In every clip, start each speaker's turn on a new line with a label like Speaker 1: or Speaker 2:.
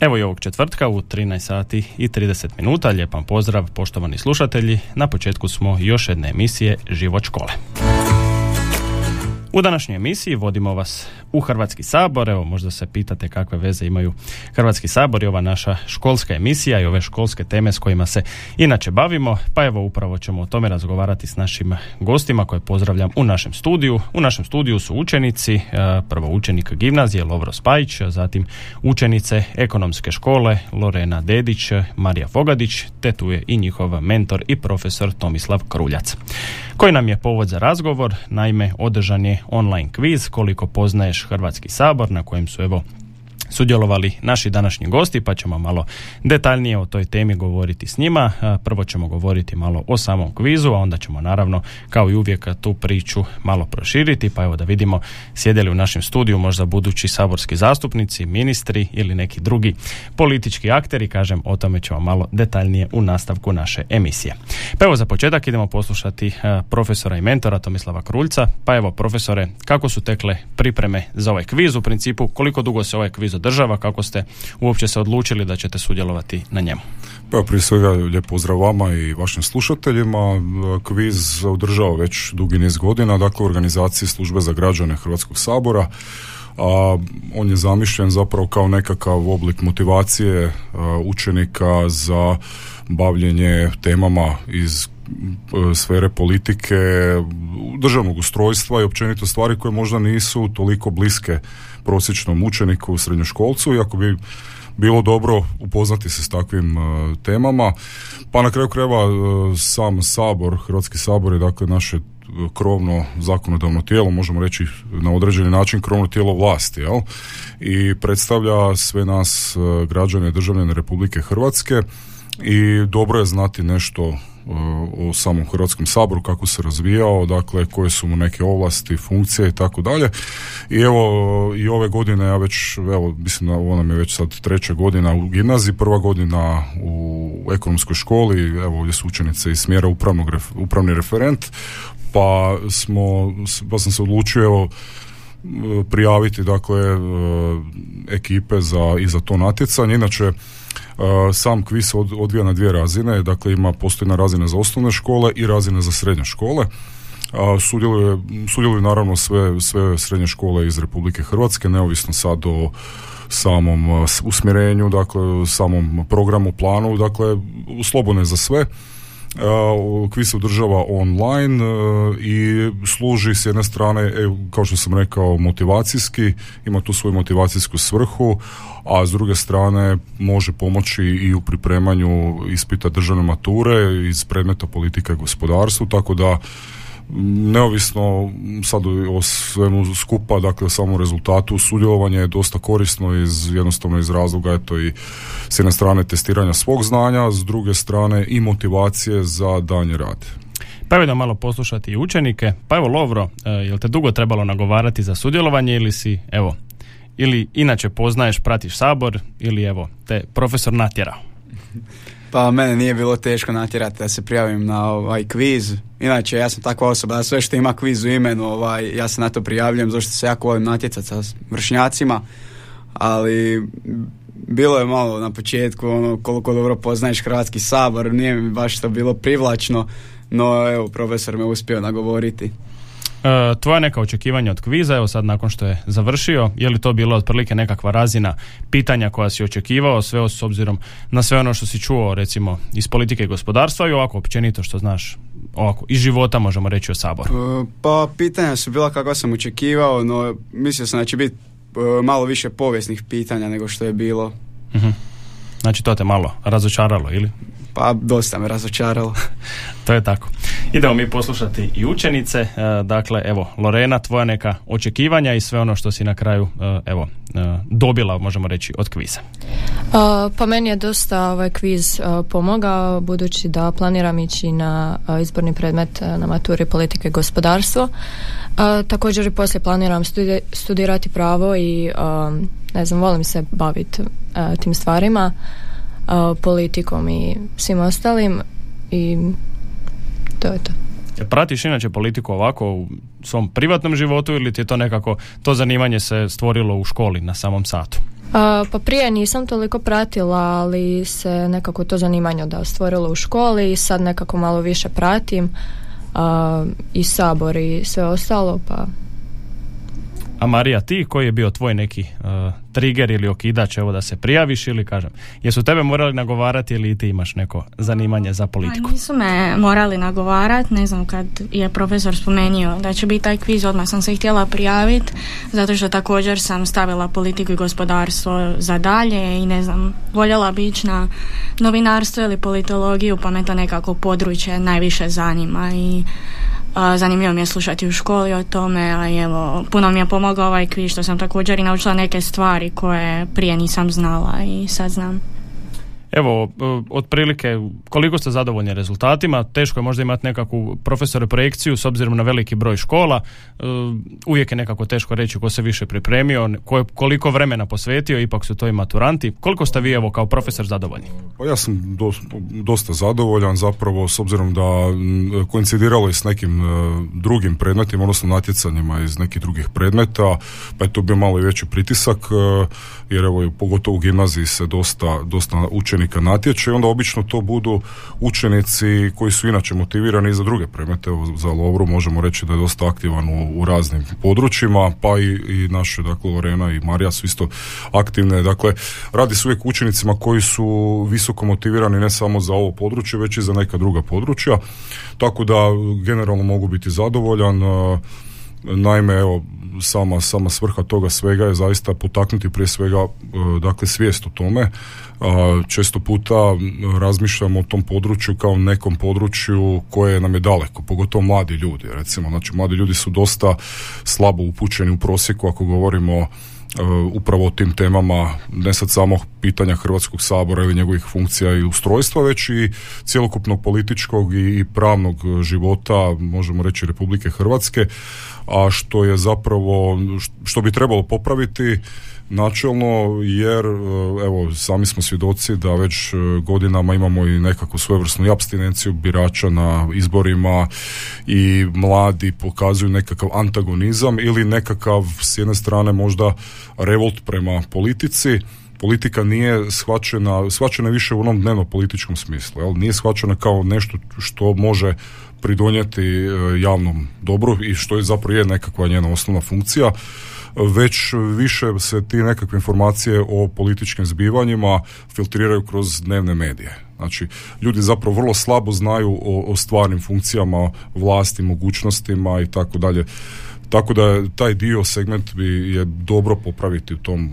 Speaker 1: Evo i ovog četvrtka u 13 sati i 30 minuta. Lijepan pozdrav poštovani slušatelji. Na početku smo još jedne emisije Život škole. U današnjoj emisiji vodimo vas u Hrvatski sabor. Evo, možda se pitate kakve veze imaju Hrvatski sabor i ova naša školska emisija i ove školske teme s kojima se inače bavimo. Pa evo, upravo ćemo o tome razgovarati s našim gostima koje pozdravljam u našem studiju. U našem studiju su učenici, e, prvo učenik gimnazije Lovro Spajić, zatim učenice ekonomske škole Lorena Dedić, Marija Fogadić, te tu je i njihov mentor i profesor Tomislav Kruljac. Koji nam je povod za razgovor? Naime, održan je online kviz koliko poznaješ Hrvatski sabor na kojem su evo sudjelovali naši današnji gosti pa ćemo malo detaljnije o toj temi govoriti s njima. Prvo ćemo govoriti malo o samom kvizu, a onda ćemo naravno kao i uvijek tu priču malo proširiti pa evo da vidimo sjedeli u našem studiju možda budući saborski zastupnici, ministri ili neki drugi politički akteri, kažem o tome ćemo malo detaljnije u nastavku naše emisije. Pa evo za početak idemo poslušati profesora i mentora Tomislava Kruljca. Pa evo profesore, kako su tekle pripreme za ovaj kviz u principu, koliko dugo se ovaj kviz država, kako ste uopće se odlučili da ćete sudjelovati na njemu?
Speaker 2: Pa prije svega lijep pozdrav vama i vašim slušateljima. Kviz održava već dugi niz godina, dakle organizaciji službe za građane Hrvatskog sabora. A, on je zamišljen zapravo kao nekakav oblik motivacije učenika za bavljenje temama iz sfere politike, državnog ustrojstva i općenito stvari koje možda nisu toliko bliske prosječnom učeniku, srednjoškolcu, iako bi bilo dobro upoznati se s takvim uh, temama. Pa na kraju krajeva uh, sam sabor, Hrvatski sabor je dakle naše krovno zakonodavno tijelo, možemo reći na određeni način krovno tijelo vlasti, jel? I predstavlja sve nas građane državljane Republike Hrvatske i dobro je znati nešto o samom Hrvatskom saboru, kako se razvijao, dakle koje su mu neke ovlasti, funkcije i tako dalje. I evo i ove godine ja već, evo mislim da ovo nam je već sad treća godina u gimnaziji, prva godina u ekonomskoj školi, evo ovdje su učenice iz smjera upravnog, upravni referent, pa smo, pa sam se odlučio evo prijaviti dakle ekipe za, i za to natjecanje. Inače sam kvis od, odvija na dvije razine, dakle ima postojna razina za osnovne škole i razina za srednje škole. Sudjeluju, sudjeluju naravno sve, sve srednje škole iz Republike Hrvatske, neovisno sad o samom usmjerenju, dakle samom programu, planu, dakle slobodne za sve. Kvis se održava online i služi s jedne strane, e, kao što sam rekao, motivacijski, ima tu svoju motivacijsku svrhu, a s druge strane može pomoći i u pripremanju ispita državne mature iz predmeta politika i gospodarstvu, tako da neovisno sad o svemu skupa, dakle o samom rezultatu sudjelovanje je dosta korisno iz jednostavno iz razloga eto i s jedne strane testiranja svog znanja, s druge strane i motivacije za danje rad.
Speaker 1: Pa evo malo poslušati i učenike. Pa evo Lovro, e, jel te dugo trebalo nagovarati za sudjelovanje ili si, evo, ili inače poznaješ, pratiš sabor ili evo, te profesor natjerao?
Speaker 3: Pa mene nije bilo teško natjerati da se prijavim na ovaj kviz. Inače, ja sam takva osoba da sve što ima kviz u imenu, ovaj, ja se na to prijavljujem, zašto se jako volim natjecati sa vršnjacima. Ali bilo je malo na početku, ono, koliko dobro poznaješ Hrvatski sabor, nije mi baš to bilo privlačno, no evo, profesor me uspio nagovoriti.
Speaker 1: E, tvoja neka očekivanja od kviza, evo sad nakon što je završio, je li to bilo otprilike nekakva razina pitanja koja si očekivao, sve s obzirom na sve ono što si čuo recimo iz politike i gospodarstva i ovako općenito što znaš ovako, iz života možemo reći o Saboru?
Speaker 3: E, pa pitanja su bila kako sam očekivao, no mislio sam da će biti e, malo više povijesnih pitanja nego što je bilo.
Speaker 1: uh Znači to te malo razočaralo ili?
Speaker 3: Pa dosta me razočaralo.
Speaker 1: to je tako. Idemo mi poslušati i učenice. E, dakle, evo, Lorena, tvoja neka očekivanja i sve ono što si na kraju, e, evo, e, dobila, možemo reći, od kviza.
Speaker 4: Pa meni je dosta ovaj kviz pomogao, budući da planiram ići na izborni predmet na maturi politike i gospodarstvo. Također i poslije planiram studirati pravo i ne znam, volim se baviti tim stvarima politikom i svim ostalim i to je to.
Speaker 1: Pratiš inače politiku ovako u svom privatnom životu ili ti je to nekako, to zanimanje se stvorilo u školi na samom satu?
Speaker 4: pa prije nisam toliko pratila, ali se nekako to zanimanje da stvorilo u školi i sad nekako malo više pratim i sabor i sve ostalo, pa
Speaker 1: a Marija, ti koji je bio tvoj neki uh, trigger ili okidač evo da se prijaviš ili kažem, jesu tebe morali nagovarati ili ti imaš neko zanimanje za politiku?
Speaker 5: A nisu me morali nagovarati, ne znam kad je profesor spomenio da će biti taj kviz, odmah sam se htjela prijaviti, zato što također sam stavila politiku i gospodarstvo za dalje i ne znam, voljela bi ići na novinarstvo ili politologiju, pa me to nekako područje najviše zanima i zanimljivo mi je slušati u školi o tome, a evo, puno mi je pomogao ovaj kviz što sam također i naučila neke stvari koje prije nisam znala i sad znam.
Speaker 1: Evo, e, otprilike, koliko ste zadovoljni rezultatima? Teško je možda imati nekakvu profesore projekciju s obzirom na veliki broj škola. E, uvijek je nekako teško reći ko se više pripremio, koliko vremena posvetio, ipak su to i maturanti. Koliko ste vi evo kao profesor zadovoljni?
Speaker 2: Pa ja sam dosta zadovoljan zapravo s obzirom da koincidiralo je s nekim e, drugim predmetima, odnosno natjecanjima iz nekih drugih predmeta, pa je to bio malo i veći pritisak, jer evo pogotovo u gimnaziji se dosta, dosta učenika natječe i onda obično to budu učenici koji su inače motivirani i za druge predmete. Za Lovru možemo reći da je dosta aktivan u, u raznim područjima, pa i, i naše, dakle, Lorena i Marija su isto aktivne. Dakle, radi se uvijek učenicima koji su visoko motivirani ne samo za ovo područje, već i za neka druga područja. Tako da generalno mogu biti zadovoljan. Naime, evo, sama, sama svrha toga svega je zaista potaknuti prije svega dakle svijest o tome. Često puta razmišljamo o tom području kao nekom području koje nam je daleko, pogotovo mladi ljudi recimo, znači mladi ljudi su dosta slabo upućeni u prosjeku ako govorimo upravo o tim temama, ne sad samo pitanja Hrvatskog sabora ili njegovih funkcija i ustrojstva, već i cjelokupnog političkog i pravnog života, možemo reći Republike Hrvatske, a što je zapravo, što bi trebalo popraviti načelno jer e, evo sami smo svjedoci da već e, godinama imamo i nekakvu svojevrsnu i abstinenciju birača na izborima i mladi pokazuju nekakav antagonizam ili nekakav s jedne strane možda revolt prema politici politika nije shvaćena, shvaćena više u onom dnevno političkom smislu, jel? nije shvaćena kao nešto što može pridonijeti e, javnom dobru i što je zapravo je nekakva njena osnovna funkcija već više se ti nekakve informacije o političkim zbivanjima filtriraju kroz dnevne medije. Znači, ljudi zapravo vrlo slabo znaju o, o stvarnim funkcijama vlasti, mogućnostima i tako dalje. Tako da taj dio segment bi je dobro popraviti u tom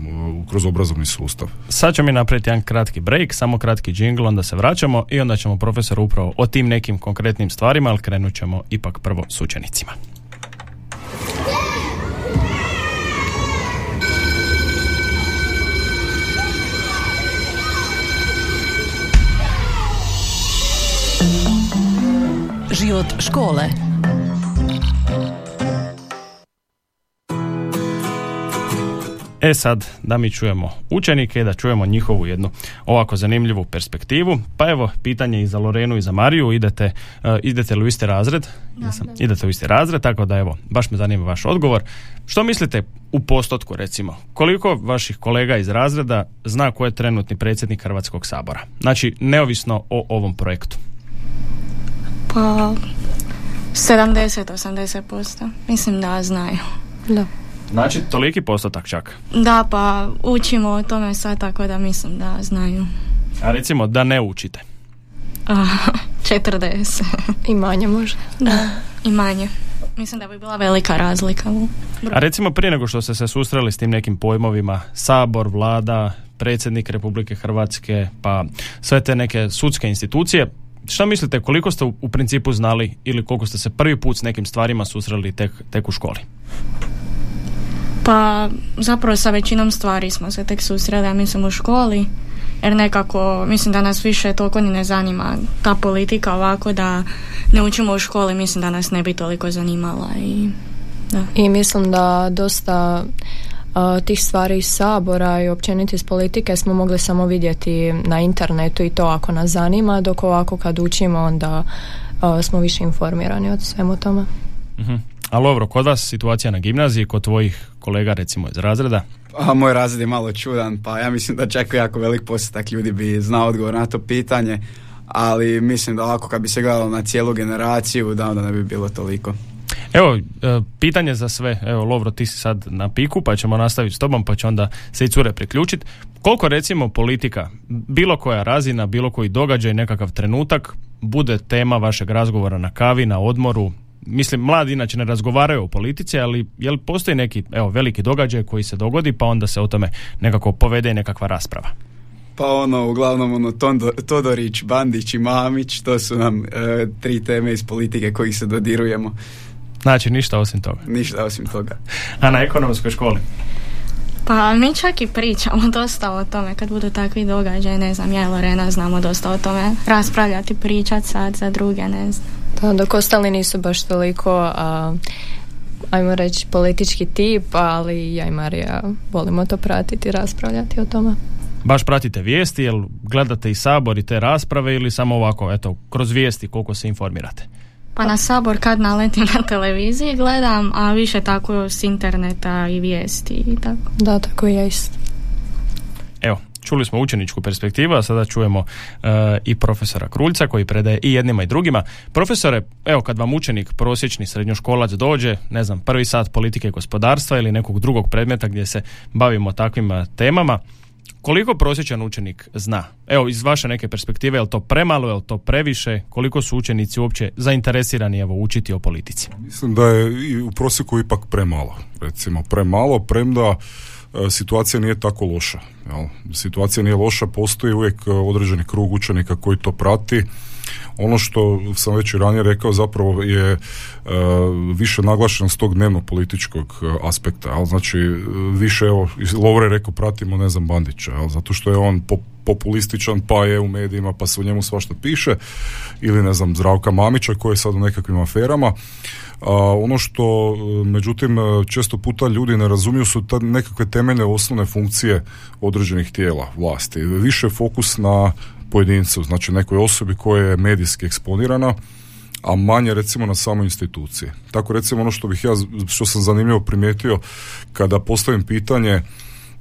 Speaker 2: kroz obrazovni sustav.
Speaker 1: Sad ćemo mi napraviti jedan kratki break, samo kratki jingle, onda se vraćamo i onda ćemo profesor upravo o tim nekim konkretnim stvarima, ali krenut ćemo ipak prvo s učenicima.
Speaker 6: Život škole.
Speaker 1: E sad, da mi čujemo učenike, da čujemo njihovu jednu ovako zanimljivu perspektivu. Pa evo, pitanje i za Lorenu i za Mariju, idete, uh, idete li u isti razred? Da, Idete u isti razred, tako da evo, baš me zanima vaš odgovor. Što mislite u postotku recimo? Koliko vaših kolega iz razreda zna ko je trenutni predsjednik Hrvatskog sabora? Znači, neovisno o ovom projektu.
Speaker 5: Pa 70-80%. Mislim da znaju.
Speaker 4: Da.
Speaker 1: Znači toliki postotak čak?
Speaker 5: Da, pa učimo o tome sad tako da mislim da znaju.
Speaker 1: A recimo da ne učite?
Speaker 5: Uh, 40.
Speaker 4: I manje možda.
Speaker 5: Da, i manje. Mislim da bi bila velika razlika.
Speaker 1: A recimo prije nego što ste se susreli s tim nekim pojmovima, sabor, vlada, predsjednik Republike Hrvatske, pa sve te neke sudske institucije. Šta mislite, koliko ste u, principu znali ili koliko ste se prvi put s nekim stvarima susreli tek, tek u školi?
Speaker 5: Pa zapravo sa većinom stvari smo se tek susreli, ja mislim u školi, jer nekako mislim da nas više toliko ni ne zanima ta politika ovako da ne učimo u školi, mislim da nas ne bi toliko zanimala i da.
Speaker 4: I mislim da dosta tih stvari iz sabora i općenito iz politike smo mogli samo vidjeti na internetu i to ako nas zanima, dok ovako kad učimo onda smo više informirani od svemu tome.
Speaker 1: uh Ali dobro, kod vas situacija na gimnaziji, kod tvojih kolega recimo iz razreda?
Speaker 3: A moj razred je malo čudan, pa ja mislim da čak jako velik postotak ljudi bi znao odgovor na to pitanje, ali mislim da ovako kad bi se gledalo na cijelu generaciju, da onda ne bi bilo toliko.
Speaker 1: Evo, e, pitanje za sve. Evo, Lovro, ti si sad na piku, pa ćemo nastaviti s tobom, pa će onda se i cure priključiti. Koliko, recimo, politika, bilo koja razina, bilo koji događaj, nekakav trenutak, bude tema vašeg razgovora na kavi, na odmoru, mislim, mladi inače ne razgovaraju o politici, ali jel postoji neki, evo, veliki događaj koji se dogodi, pa onda se o tome nekako povede nekakva rasprava?
Speaker 3: Pa ono, uglavnom ono, Tondo, Todorić, Bandić i Mamić, to su nam e, tri teme iz politike kojih se dodirujemo.
Speaker 1: Znači ništa osim toga?
Speaker 3: Ništa osim toga.
Speaker 1: A na ekonomskoj školi?
Speaker 5: Pa mi čak i pričamo dosta o tome kad budu takvi događaj, ne znam, ja i Lorena znamo dosta o tome raspravljati, pričati sad za druge, ne znam.
Speaker 4: Da, dok ostali nisu baš toliko, a, ajmo reći, politički tip, ali ja i Marija volimo to pratiti i raspravljati o tome.
Speaker 1: Baš pratite vijesti, jel gledate i sabor i te rasprave ili samo ovako, eto, kroz vijesti koliko se informirate?
Speaker 5: Pa na sabor kad naletim na televiziji gledam, a više tako s interneta i vijesti i tako.
Speaker 4: Da, tako je isto.
Speaker 1: Evo, čuli smo učeničku perspektivu, a sada čujemo eh, i profesora Kruljca koji predaje i jednima i drugima. Profesore, evo kad vam učenik, prosječni srednjoškolac dođe, ne znam, prvi sat politike gospodarstva ili nekog drugog predmeta gdje se bavimo takvim eh, temama, koliko prosječan učenik zna? Evo, iz vaše neke perspektive, je li to premalo, je li to previše? Koliko su učenici uopće zainteresirani evo, učiti o politici?
Speaker 2: Mislim da je i u prosjeku ipak premalo. Recimo, premalo, premda e, situacija nije tako loša. Jel? Situacija nije loša, postoji uvijek e, određeni krug učenika koji to prati ono što sam već i ranije rekao zapravo je e, više naglašeno s tog dnevno političkog e, aspekta, ali znači e, više evo, Lovre rekao pratimo ne znam Bandića, ali zato što je on populističan pa je u medijima pa se o njemu svašta piše ili ne znam Zdravka Mamića koji je sad u nekakvim aferama. A, ono što međutim često puta ljudi ne razumiju su ta nekakve temeljne osnovne funkcije određenih tijela vlasti. Više fokus na pojedincu, znači nekoj osobi koja je medijski eksponirana, a manje recimo na samoj instituciji. Tako recimo ono što bih ja, što sam zanimljivo primijetio kada postavim pitanje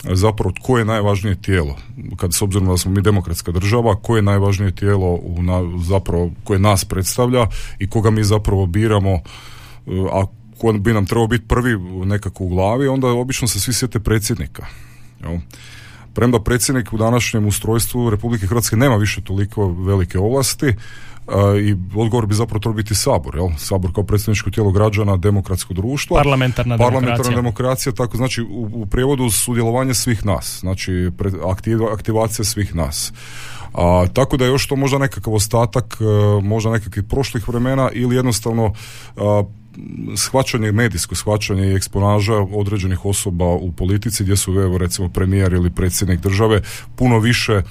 Speaker 2: zapravo tko je najvažnije tijelo kad s obzirom da smo mi demokratska država koje je najvažnije tijelo u na, zapravo koje nas predstavlja i koga mi zapravo biramo a ko bi nam trebao biti prvi nekako u glavi onda obično se svi sjete predsjednika jel? Premda predsjednik u današnjem ustrojstvu Republike Hrvatske nema više toliko velike ovlasti, i odgovor bi zapravo trebao biti sabor, jel? Sabor kao predstavničko tijelo građana, demokratsko društvo.
Speaker 1: Parlamentarna,
Speaker 2: parlamentarna demokracija. tako znači u, u prijevodu sudjelovanje svih nas, znači aktivacija svih nas. A, tako da je još to možda nekakav ostatak, e, možda nekakvih prošlih vremena ili jednostavno shvaćanje, medijsko shvaćanje i eksponaža određenih osoba u politici gdje su evo recimo premijer ili predsjednik države puno više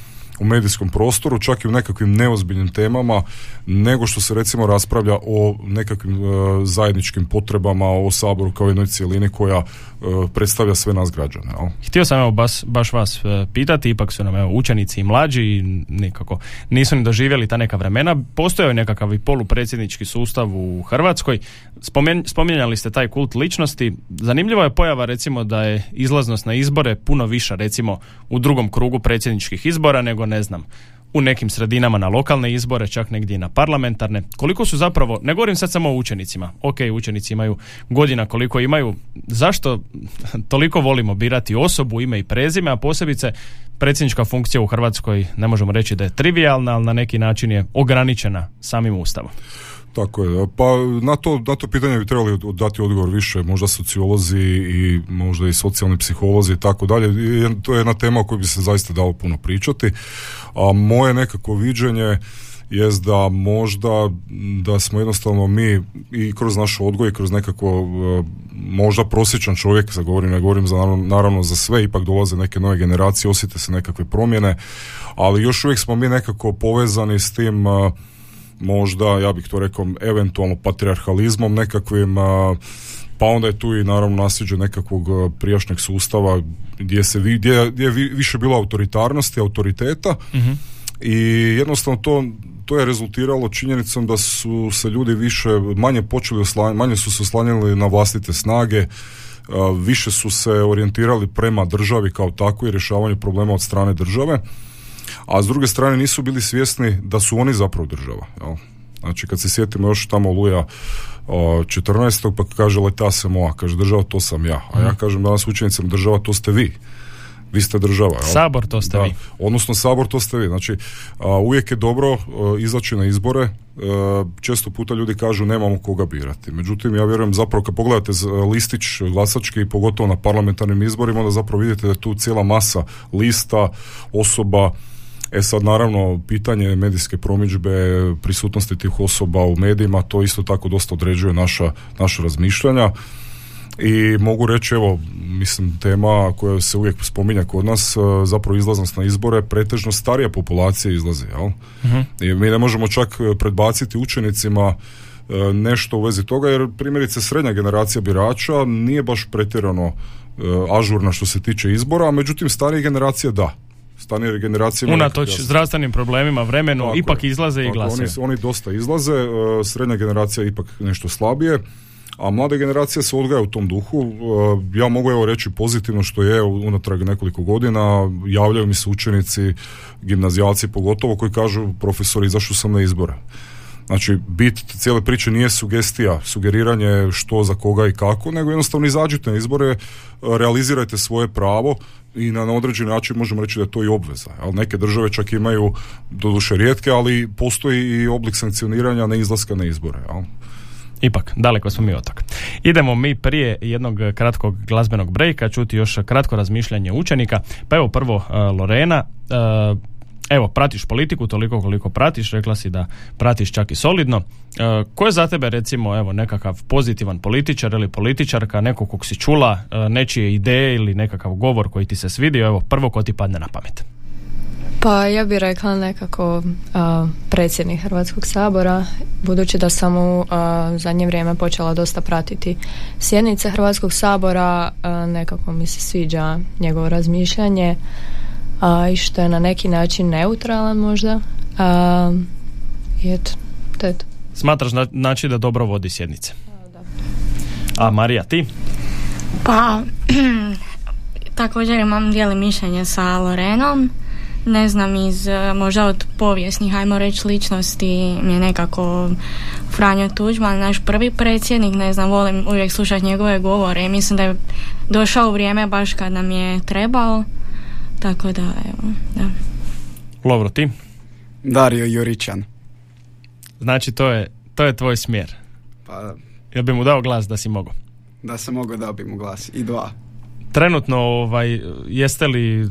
Speaker 2: u medijskom prostoru, čak i u nekakvim neozbiljnim temama, nego što se recimo raspravlja o nekakvim e, zajedničkim potrebama, o Saboru kao jednoj cijelini koja e, predstavlja sve nas građane. Jel?
Speaker 1: Htio sam evo baš, baš vas e, pitati, ipak su nam evo, učenici i mlađi i nikako nisu ni doživjeli ta neka vremena. Postojao je nekakav i polupredsjednički sustav u Hrvatskoj. Spomen, spominjali ste taj kult ličnosti. Zanimljiva je pojava recimo da je izlaznost na izbore puno viša recimo u drugom krugu predsjedničkih izbora nego ne znam u nekim sredinama na lokalne izbore, čak negdje i na parlamentarne. Koliko su zapravo, ne govorim sad samo o učenicima, ok, učenici imaju godina koliko imaju, zašto toliko volimo birati osobu, ime i prezime, a posebice predsjednička funkcija u Hrvatskoj ne možemo reći da je trivialna, ali na neki način je ograničena samim ustavom.
Speaker 2: Tako je, pa na to, na to pitanje bi trebali dati odgovor više, možda sociolozi i možda i socijalni psiholozi i tako dalje. To je jedna tema o kojoj bi se zaista dalo puno pričati. A moje nekako viđenje jest da možda da smo jednostavno mi i kroz naš odgoj i kroz nekako e, možda prosječan čovjek, za govorim, ne govorim za, naravno za sve, ipak dolaze neke nove generacije, osjete se nekakve promjene, ali još uvijek smo mi nekako povezani s tim e, možda, ja bih to rekao, eventualno patriarhalizmom nekakvim, pa onda je tu i naravno nasljeđe nekakvog prijašnjeg sustava gdje se gdje, gdje je više bilo autoritarnosti, autoriteta mhm. i jednostavno to to je rezultiralo činjenicom da su se ljudi više, manje počeli oslanjati, manje su se oslanjali na vlastite snage, više su se orijentirali prema državi kao tako i rješavanju problema od strane države a s druge strane nisu bili svjesni da su oni zapravo država. Jel? Znači kad se sjetimo još tamo Luja o, 14. pa kaže leta se moja, kaže država to sam ja, a ja mhm. kažem danas učenicam država to ste vi vi ste država. Jel?
Speaker 1: Sabor to ste vi.
Speaker 2: Odnosno sabor to ste vi. Znači uvijek je dobro izaći na izbore. često puta ljudi kažu nemamo koga birati. Međutim, ja vjerujem zapravo kad pogledate listić glasački, pogotovo na parlamentarnim izborima, onda zapravo vidite da je tu cijela masa lista, osoba, E sad naravno pitanje medijske promidžbe, prisutnosti tih osoba u medijima, to isto tako dosta određuje naša, naša razmišljanja. I mogu reći evo mislim tema koja se uvijek spominja kod nas e, zapravo izlaznost na izbore pretežno starija populacija izlazi jel? uh i mi ne možemo čak predbaciti učenicima e, nešto u vezi toga jer primjerice srednja generacija birača nije baš pretjerano e, ažurna što se tiče izbora, a međutim starija generacija da starije generacije
Speaker 1: unatoč zdravstvenim problemima vremenu ipak izlaze i glasaju
Speaker 2: oni, oni dosta izlaze e, srednja generacija ipak nešto slabije a mlade generacije se odgaja u tom duhu. E, ja mogu evo reći pozitivno što je unatrag nekoliko godina javljaju mi se učenici, gimnazijalci pogotovo koji kažu profesori izašao sam na izbore. Znači, bit cijele priče nije sugestija, sugeriranje što, za koga i kako, nego jednostavno izađite na izbore, realizirajte svoje pravo i na, određeni način možemo reći da je to i obveza. Ali neke države čak imaju, doduše rijetke, ali postoji i oblik sankcioniranja ne izlaska na izbore. Jel?
Speaker 1: Ipak, daleko smo mi od toga. Idemo mi prije jednog kratkog glazbenog brejka čuti još kratko razmišljanje učenika. Pa evo prvo uh, Lorena, uh, evo, pratiš politiku toliko koliko pratiš, rekla si da pratiš čak i solidno. E, ko je za tebe recimo evo nekakav pozitivan političar ili političarka, neko kog si čula, e, nečije ideje ili nekakav govor koji ti se svidio, evo prvo ko ti padne na pamet?
Speaker 4: Pa ja bih rekla nekako predsjednik Hrvatskog sabora, budući da sam u zadnje vrijeme počela dosta pratiti sjednice Hrvatskog sabora, nekako mi se sviđa njegovo razmišljanje a, i što je na neki način neutralan možda. A, i eto, to je to.
Speaker 1: Smatraš znači da dobro vodi sjednice? A, da. A Marija, ti?
Speaker 5: Pa, također imam dijeli mišljenje sa Lorenom. Ne znam, iz možda od povijesnih, ajmo reći, ličnosti mi je nekako Franjo Tuđman, naš prvi predsjednik, ne znam, volim uvijek slušati njegove govore i mislim da je došao u vrijeme baš kad nam je trebao tako da, evo, da.
Speaker 1: Lovro, ti?
Speaker 3: Dario Jurićan.
Speaker 1: Znači, to je, to je tvoj smjer.
Speaker 3: Pa...
Speaker 1: Jel bi mu dao glas da si mogao?
Speaker 3: Da sam mogao dao bi mu glas. I dva.
Speaker 1: Trenutno, ovaj, jeste li uh,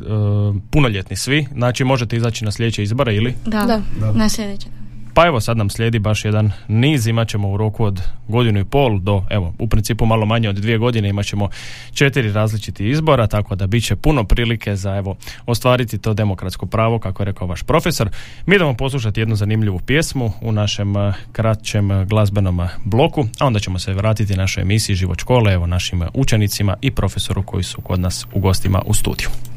Speaker 1: punoljetni svi? Znači, možete izaći na sljedeće izbore ili?
Speaker 5: Da, da. da. na sljedeće.
Speaker 1: Pa evo sad nam slijedi baš jedan niz, imat ćemo u roku od godinu i pol do, evo, u principu malo manje od dvije godine imat ćemo četiri različiti izbora, tako da bit će puno prilike za, evo, ostvariti to demokratsko pravo, kako je rekao vaš profesor. Mi idemo poslušati jednu zanimljivu pjesmu u našem eh, kraćem eh, glazbenom eh, bloku, a onda ćemo se vratiti našoj emisiji Život škole, evo, našim učenicima i profesoru koji su kod nas u gostima u studiju.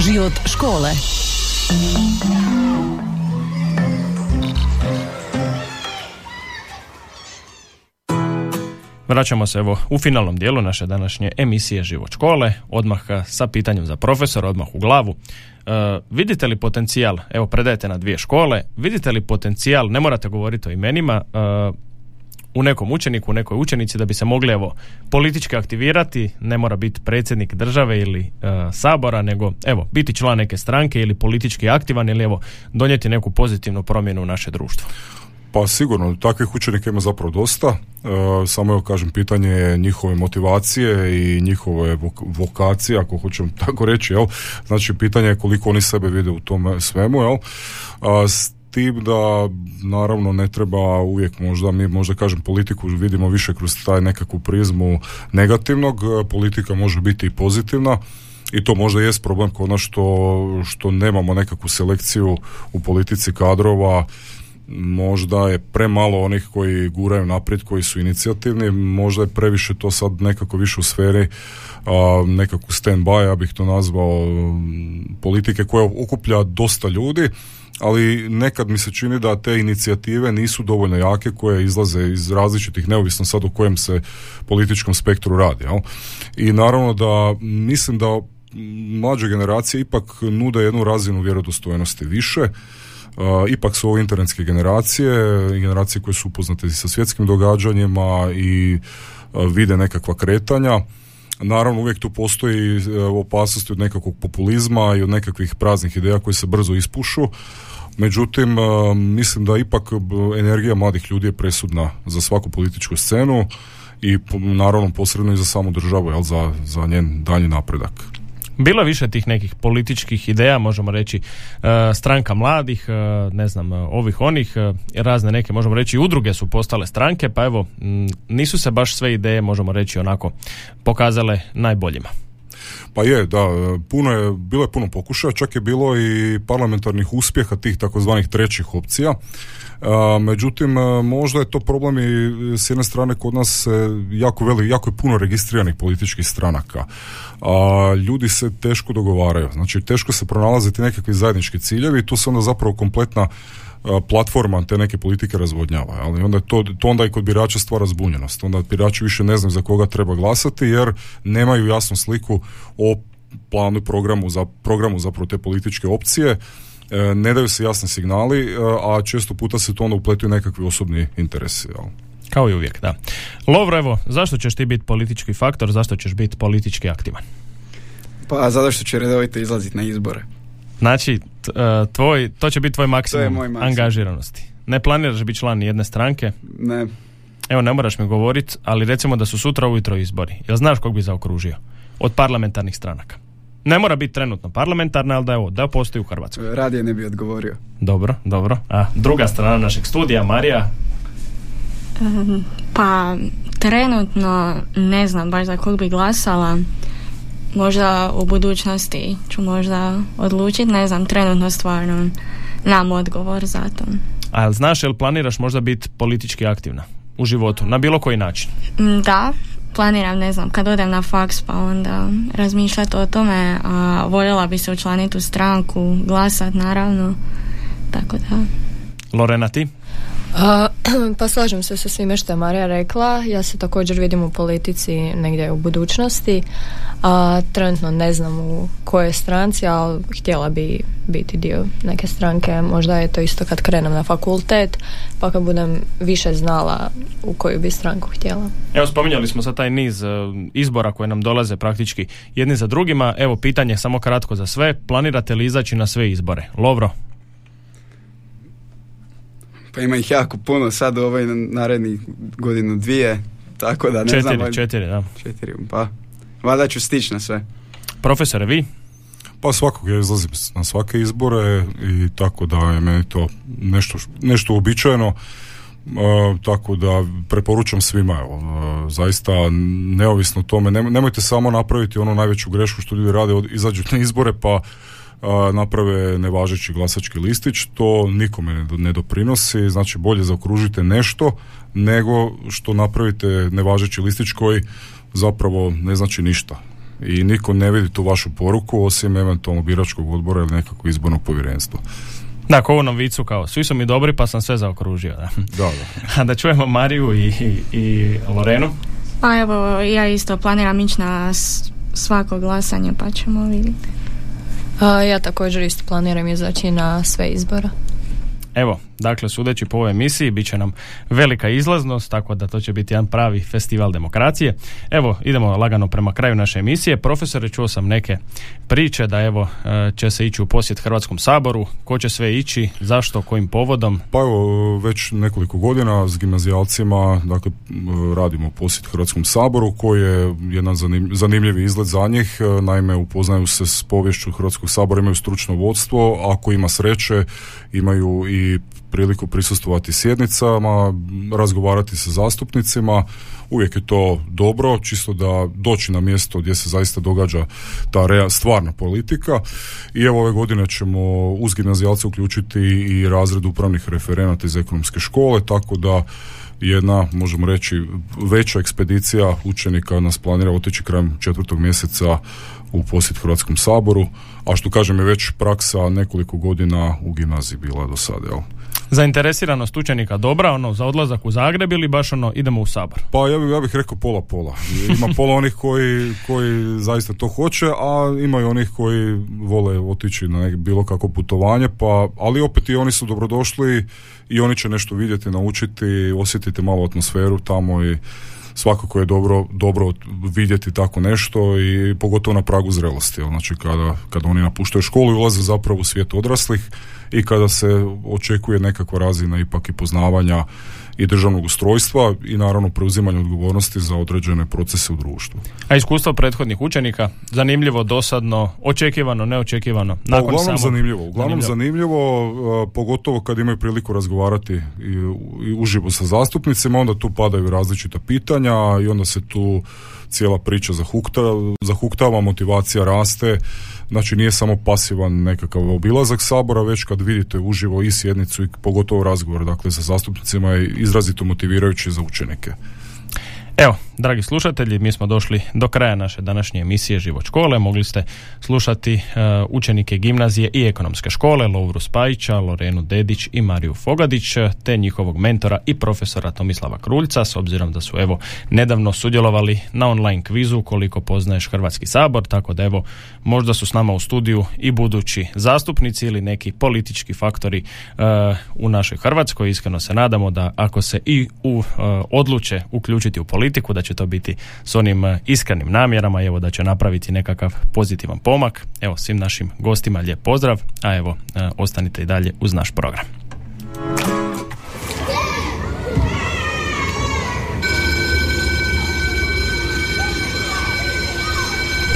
Speaker 6: Život škole.
Speaker 1: Vraćamo se evo u finalnom dijelu naše današnje emisije Život škole, odmah sa pitanjem za profesora, odmah u glavu. E, vidite li potencijal, evo predajete na dvije škole, vidite li potencijal, ne morate govoriti o imenima, e, u nekom učeniku, u nekoj učenici da bi se mogli evo politički aktivirati, ne mora biti predsjednik države ili e, sabora, nego evo biti član neke stranke ili politički aktivan ili evo donijeti neku pozitivnu promjenu u naše društvo.
Speaker 2: Pa sigurno, takvih učenika ima zapravo dosta. E, samo evo kažem, pitanje je njihove motivacije i njihove vokacije, ako hoćem tako reći, jel? Znači, pitanje je koliko oni sebe vide u tome svemu, jel? A, tim da naravno ne treba uvijek možda, mi možda kažem politiku vidimo više kroz taj nekakvu prizmu negativnog, politika može biti i pozitivna i to možda jest problem kod nas što, što nemamo nekakvu selekciju u politici kadrova možda je premalo onih koji guraju naprijed, koji su inicijativni, možda je previše to sad nekako više u sferi a, nekakvu stand-by, ja bih to nazvao politike koja okuplja dosta ljudi, ali nekad mi se čini da te inicijative nisu dovoljno jake koje izlaze iz različitih, neovisno sad u kojem se političkom spektru radi. Jel? I naravno da mislim da mlađe generacije ipak nude jednu razinu vjerodostojnosti više, ipak su ovo internetske generacije, generacije koje su upoznate sa svjetskim događanjima i vide nekakva kretanja. Naravno, uvijek tu postoji e, opasnost od nekakvog populizma i od nekakvih praznih ideja koje se brzo ispušu. Međutim, mislim da ipak energija mladih ljudi je presudna za svaku političku scenu i naravno posredno i za samu državu, jel, za, za njen dalji napredak.
Speaker 1: Bilo više tih nekih političkih ideja, možemo reći e, stranka mladih, e, ne znam, e, ovih onih, razne neke, možemo reći, udruge su postale stranke, pa evo, nisu se baš sve ideje, možemo reći, onako pokazale najboljima.
Speaker 2: Pa je, da, puno je, bilo je puno pokušaja, čak je bilo i parlamentarnih uspjeha tih takozvanih trećih opcija. Međutim, možda je to problem i s jedne strane kod nas jako veli, jako je puno registriranih političkih stranaka. A, ljudi se teško dogovaraju, znači teško se pronalaziti nekakvi zajednički ciljevi i tu se onda zapravo kompletna platforma te neke politike razvodnjava. Ali onda je to, to onda i kod birača stvara zbunjenost. Onda birači više ne znaju za koga treba glasati jer nemaju jasnu sliku o planu programu za programu zapravo te političke opcije. E, ne daju se jasni signali, e, a često puta se to onda upletuju nekakvi osobni interesi. Jel?
Speaker 1: Kao i uvijek, da. Lovro, evo, zašto ćeš ti biti politički faktor, zašto ćeš biti politički aktivan?
Speaker 3: Pa zato što će redovito izlaziti na izbore.
Speaker 1: Znači, e, tvoj, to će biti tvoj maksimum, maksimum angažiranosti. Ne planiraš biti član jedne stranke?
Speaker 3: Ne.
Speaker 1: Evo, ne moraš mi govoriti, ali recimo da su sutra ujutro izbori. Jel znaš kog bi zaokružio? Od parlamentarnih stranaka. Ne mora biti trenutno parlamentarna, ali da je ovo, da postoji u Hrvatskoj.
Speaker 3: Radije ne bi odgovorio.
Speaker 1: Dobro, dobro. A druga strana našeg studija, Marija,
Speaker 5: pa trenutno ne znam baš za kog bi glasala. Možda u budućnosti ću možda odlučiti, ne znam, trenutno stvarno nam odgovor za to.
Speaker 1: A znaš, jel planiraš možda biti politički aktivna u životu, na bilo koji način?
Speaker 5: Da, planiram, ne znam, kad odem na faks pa onda razmišljati o tome, a voljela bi se učlaniti u stranku, glasat naravno, tako da.
Speaker 1: Lorena, ti?
Speaker 4: pa slažem se sa svime što je Marija rekla. Ja se također vidim u politici negdje u budućnosti. A, trenutno ne znam u kojoj stranci, ali htjela bi biti dio neke stranke. Možda je to isto kad krenem na fakultet, pa kad budem više znala u koju bi stranku htjela.
Speaker 1: Evo spominjali smo sad taj niz e, izbora koje nam dolaze praktički jedni za drugima. Evo pitanje samo kratko za sve. Planirate li izaći na sve izbore? Lovro?
Speaker 3: Pa ima ih jako puno sad u ovoj narednih godinu dvije, tako da ne
Speaker 1: četiri,
Speaker 3: znam.
Speaker 1: Četiri, da.
Speaker 3: Četiri, pa valjda ću stići na sve.
Speaker 1: Profesore, vi?
Speaker 2: Pa svakog ja izlazim na svake izbore i tako da je meni to nešto, nešto uobičajeno. tako da preporučam svima evo, zaista neovisno o tome nemojte samo napraviti onu najveću grešku što ljudi rade izađu na izbore pa naprave nevažeći glasački listić, to nikome ne doprinosi, znači bolje zaokružite nešto nego što napravite nevažeći listić koji zapravo ne znači ništa. i niko ne vidi tu vašu poruku osim eventualno biračkog odbora ili nekakvog izbornog povjerenstva.
Speaker 1: Da, ko onom vicu kao, svi su mi dobri pa sam sve zaokružio. Da,
Speaker 2: da. da.
Speaker 1: A da čujemo Mariju i, i, i Lorenu.
Speaker 5: Pa evo, ja isto planiram ići na svako glasanje pa ćemo vidjeti.
Speaker 4: Ja također isto planiram izaći na sve izbora.
Speaker 1: Evo, dakle, sudeći po ovoj emisiji, bit će nam velika izlaznost, tako da to će biti jedan pravi festival demokracije. Evo, idemo lagano prema kraju naše emisije. Profesore, čuo sam neke priče da evo e, će se ići u posjet Hrvatskom saboru. Ko će sve ići? Zašto? Kojim povodom?
Speaker 2: Pa evo, već nekoliko godina s gimnazijalcima dakle, radimo posjet Hrvatskom saboru koji je jedan zanimljivi izgled za njih. E, naime, upoznaju se s povješću Hrvatskog sabora, imaju stručno vodstvo, ako ima sreće, imaju i priliku prisustovati sjednicama, razgovarati sa zastupnicima, uvijek je to dobro, čisto da doći na mjesto gdje se zaista događa ta stvarna politika. I evo ove godine ćemo uz gimnazijalce uključiti i razred upravnih referenata iz ekonomske škole, tako da jedna, možemo reći, veća ekspedicija učenika nas planira otići krajem četvrtog mjeseca u posjet Hrvatskom saboru, a što kažem je već praksa nekoliko godina u gimnaziji bila do sada, jel?
Speaker 1: Zainteresiranost učenika dobra, ono, za odlazak u Zagreb ili baš ono, idemo u Sabor?
Speaker 2: Pa ja, bih, ja bih rekao pola-pola. Ima pola onih koji, koji zaista to hoće, a ima i onih koji vole otići na nek, bilo kako putovanje, pa, ali opet i oni su dobrodošli i oni će nešto vidjeti, naučiti, osjetiti malo atmosferu tamo i svakako je dobro, dobro vidjeti tako nešto i pogotovo na pragu zrelosti. Znači kada, kada oni napuštaju školu i ulaze zapravo u svijet odraslih i kada se očekuje nekakva razina ipak i poznavanja i državnog ustrojstva i naravno preuzimanje odgovornosti za određene procese u društvu.
Speaker 1: A iskustvo prethodnih učenika, zanimljivo, dosadno, očekivano, neočekivano?
Speaker 2: Pa, nakon uglavnom zanimljivo, uglavnom zanimljivo, pogotovo kad imaju priliku razgovarati i, i uživo sa zastupnicima, onda tu padaju različita pitanja i onda se tu cijela priča zahukta, zahuktava, motivacija raste, Znači nije samo pasivan nekakav obilazak sabora, već kad vidite uživo i sjednicu i pogotovo razgovor dakle sa zastupnicima je izrazito motivirajući za učenike.
Speaker 1: Evo, dragi slušatelji, mi smo došli do kraja naše današnje emisije Život škole. Mogli ste slušati uh, učenike gimnazije i ekonomske škole, Lovru Spajića, Lorenu Dedić i Mariju Fogadić, te njihovog mentora i profesora Tomislava Kruljca, s obzirom da su evo nedavno sudjelovali na online kvizu koliko poznaješ Hrvatski sabor, tako da evo možda su s nama u studiju i budući zastupnici ili neki politički faktori uh, u našoj Hrvatskoj. Iskreno se nadamo da ako se i u uh, odluče uključiti u politiku, da će to biti s onim uh, iskrenim namjerama, evo da će napraviti nekakav pozitivan pomak. Evo svim našim gostima lijep pozdrav, a evo ostanite i dalje uz naš program.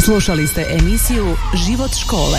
Speaker 6: Slušali ste emisiju Život škole.